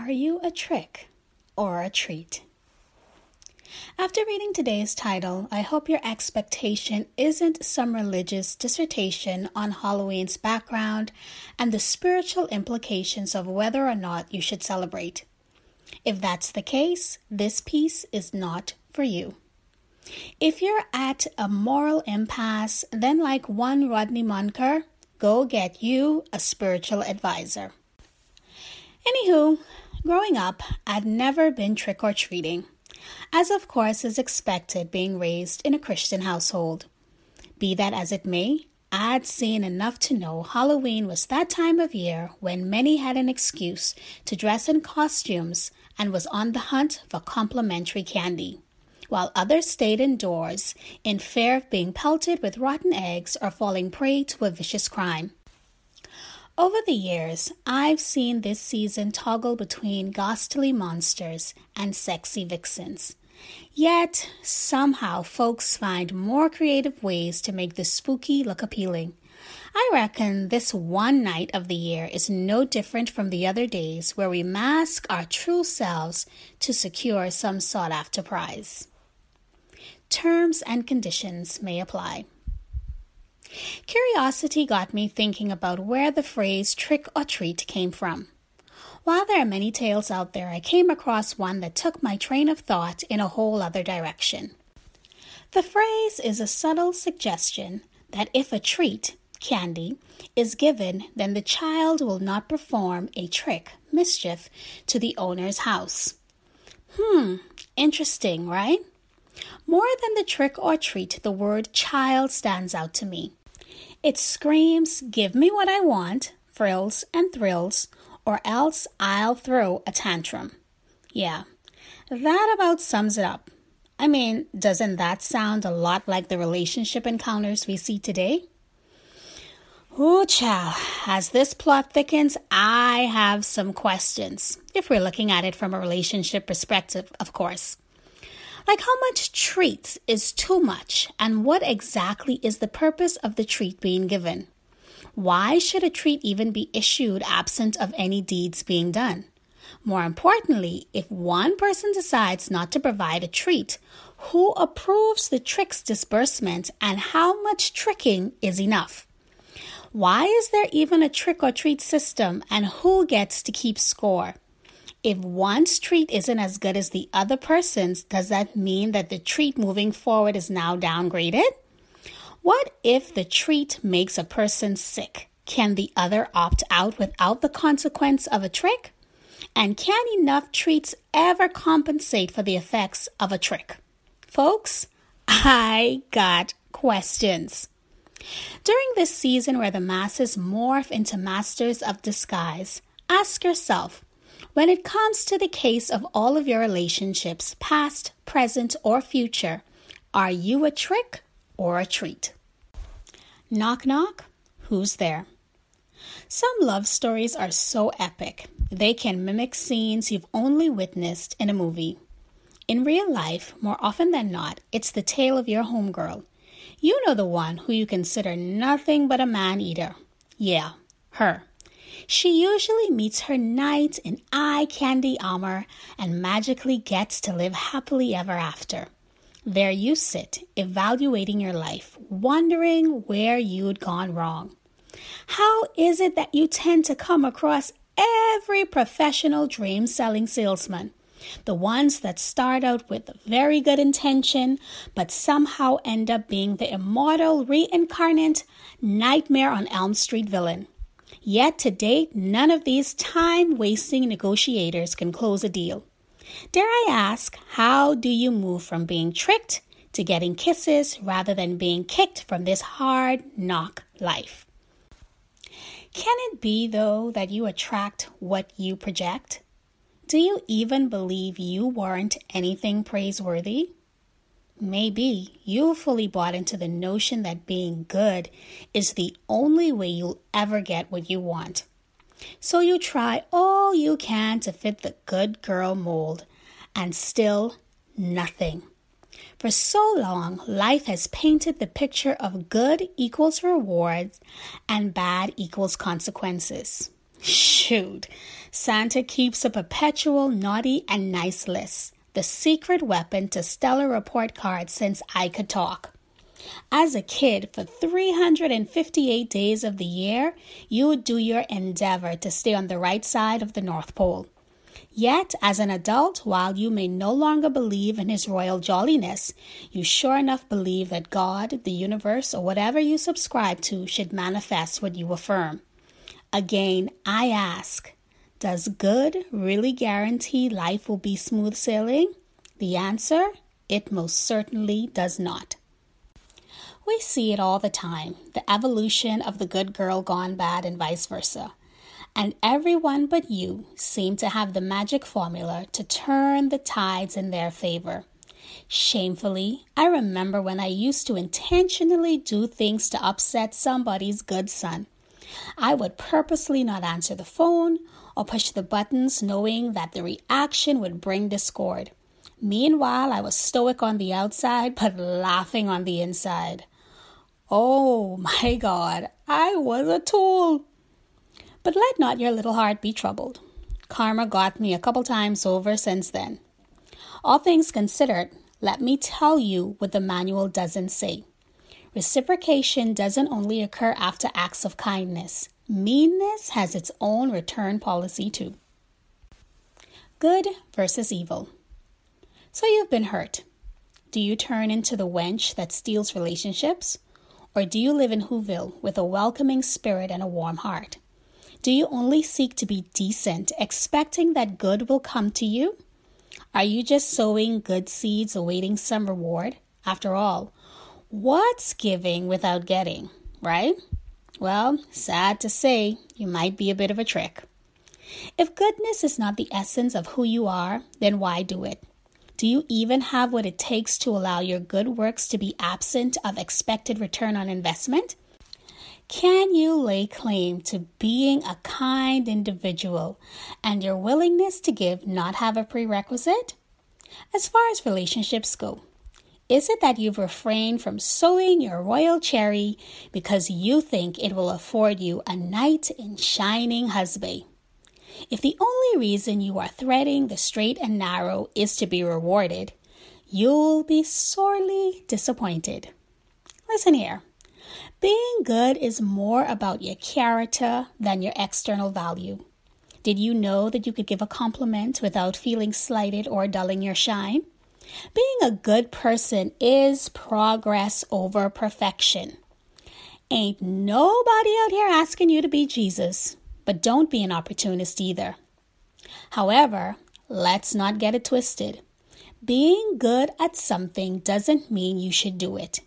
Are you a trick or a treat? After reading today's title, I hope your expectation isn't some religious dissertation on Halloween's background and the spiritual implications of whether or not you should celebrate. If that's the case, this piece is not for you. If you're at a moral impasse, then, like one Rodney Munker, go get you a spiritual advisor. Anywho, growing up, I'd never been trick or treating, as of course is expected being raised in a Christian household. Be that as it may, I'd seen enough to know Halloween was that time of year when many had an excuse to dress in costumes and was on the hunt for complimentary candy, while others stayed indoors in fear of being pelted with rotten eggs or falling prey to a vicious crime. Over the years, I've seen this season toggle between ghastly monsters and sexy vixens. Yet, somehow, folks find more creative ways to make the spooky look appealing. I reckon this one night of the year is no different from the other days where we mask our true selves to secure some sought after prize. Terms and conditions may apply. Curiosity got me thinking about where the phrase trick or treat came from. While there are many tales out there, I came across one that took my train of thought in a whole other direction. The phrase is a subtle suggestion that if a treat, candy, is given, then the child will not perform a trick, mischief, to the owner's house. Hmm, interesting, right? More than the trick or treat, the word child stands out to me. It screams, Give me what I want, frills and thrills, or else I'll throw a tantrum. Yeah, that about sums it up. I mean, doesn't that sound a lot like the relationship encounters we see today? Oh, child, as this plot thickens, I have some questions. If we're looking at it from a relationship perspective, of course. Like how much treats is too much, and what exactly is the purpose of the treat being given? Why should a treat even be issued absent of any deeds being done? More importantly, if one person decides not to provide a treat, who approves the trick's disbursement and how much tricking is enough? Why is there even a trick or treat system and who gets to keep score? If one's treat isn't as good as the other person's, does that mean that the treat moving forward is now downgraded? What if the treat makes a person sick? Can the other opt out without the consequence of a trick? And can enough treats ever compensate for the effects of a trick? Folks, I got questions. During this season where the masses morph into masters of disguise, ask yourself when it comes to the case of all of your relationships, past, present, or future, are you a trick or a treat? Knock, knock. Who's there? Some love stories are so epic, they can mimic scenes you've only witnessed in a movie. In real life, more often than not, it's the tale of your homegirl. You know the one who you consider nothing but a man eater. Yeah, her. She usually meets her knight in eye candy armor and magically gets to live happily ever after. There you sit, evaluating your life, wondering where you'd gone wrong. How is it that you tend to come across every professional dream selling salesman? The ones that start out with a very good intention, but somehow end up being the immortal reincarnate Nightmare on Elm Street villain. Yet to date, none of these time wasting negotiators can close a deal. Dare I ask, how do you move from being tricked to getting kisses rather than being kicked from this hard knock life? Can it be, though, that you attract what you project? Do you even believe you warrant anything praiseworthy? Maybe you fully bought into the notion that being good is the only way you'll ever get what you want. So you try all you can to fit the good girl mold, and still nothing. For so long, life has painted the picture of good equals rewards and bad equals consequences. Shoot, Santa keeps a perpetual naughty and nice list, the secret weapon to stellar report cards since I could talk. As a kid, for 358 days of the year, you would do your endeavor to stay on the right side of the North Pole. Yet, as an adult, while you may no longer believe in his royal jolliness, you sure enough believe that God, the universe, or whatever you subscribe to should manifest what you affirm. Again, I ask, does good really guarantee life will be smooth sailing? The answer, it most certainly does not. We see it all the time the evolution of the good girl gone bad and vice versa. And everyone but you seem to have the magic formula to turn the tides in their favor. Shamefully, I remember when I used to intentionally do things to upset somebody's good son. I would purposely not answer the phone or push the buttons knowing that the reaction would bring discord. Meanwhile, I was stoic on the outside but laughing on the inside. Oh my God, I was a tool. But let not your little heart be troubled. Karma got me a couple times over since then. All things considered, let me tell you what the manual doesn't say. Reciprocation doesn't only occur after acts of kindness, meanness has its own return policy too. Good versus evil. So you've been hurt. Do you turn into the wench that steals relationships? Or do you live in Whoville with a welcoming spirit and a warm heart? Do you only seek to be decent, expecting that good will come to you? Are you just sowing good seeds awaiting some reward? After all, what's giving without getting, right? Well, sad to say, you might be a bit of a trick. If goodness is not the essence of who you are, then why do it? Do you even have what it takes to allow your good works to be absent of expected return on investment? Can you lay claim to being a kind individual and your willingness to give not have a prerequisite? As far as relationships go, is it that you've refrained from sowing your royal cherry because you think it will afford you a knight in shining husband? If the only reason you are threading the straight and narrow is to be rewarded, you'll be sorely disappointed. Listen here. Being good is more about your character than your external value. Did you know that you could give a compliment without feeling slighted or dulling your shine? Being a good person is progress over perfection. Ain't nobody out here asking you to be Jesus but don't be an opportunist either. However, let's not get it twisted. Being good at something doesn't mean you should do it.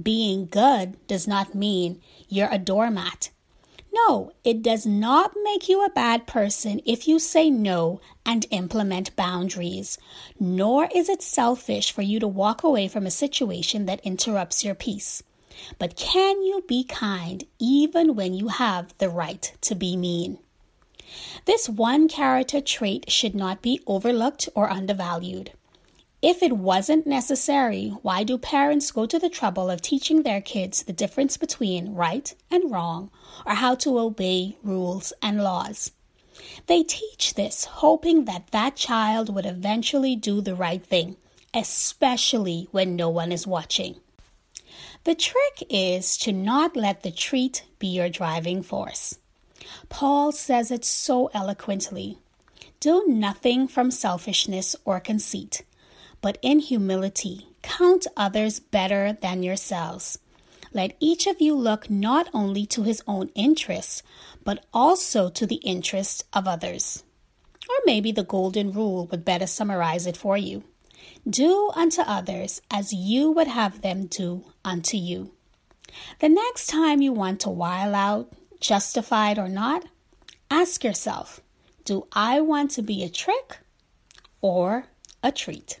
Being good does not mean you're a doormat. No, it does not make you a bad person if you say no and implement boundaries, nor is it selfish for you to walk away from a situation that interrupts your peace. But can you be kind even when you have the right to be mean? This one character trait should not be overlooked or undervalued. If it wasn't necessary, why do parents go to the trouble of teaching their kids the difference between right and wrong or how to obey rules and laws? They teach this hoping that that child would eventually do the right thing, especially when no one is watching. The trick is to not let the treat be your driving force. Paul says it so eloquently Do nothing from selfishness or conceit, but in humility count others better than yourselves. Let each of you look not only to his own interests, but also to the interests of others. Or maybe the golden rule would better summarize it for you. Do unto others as you would have them do unto you. The next time you want to while out, justified or not, ask yourself Do I want to be a trick or a treat?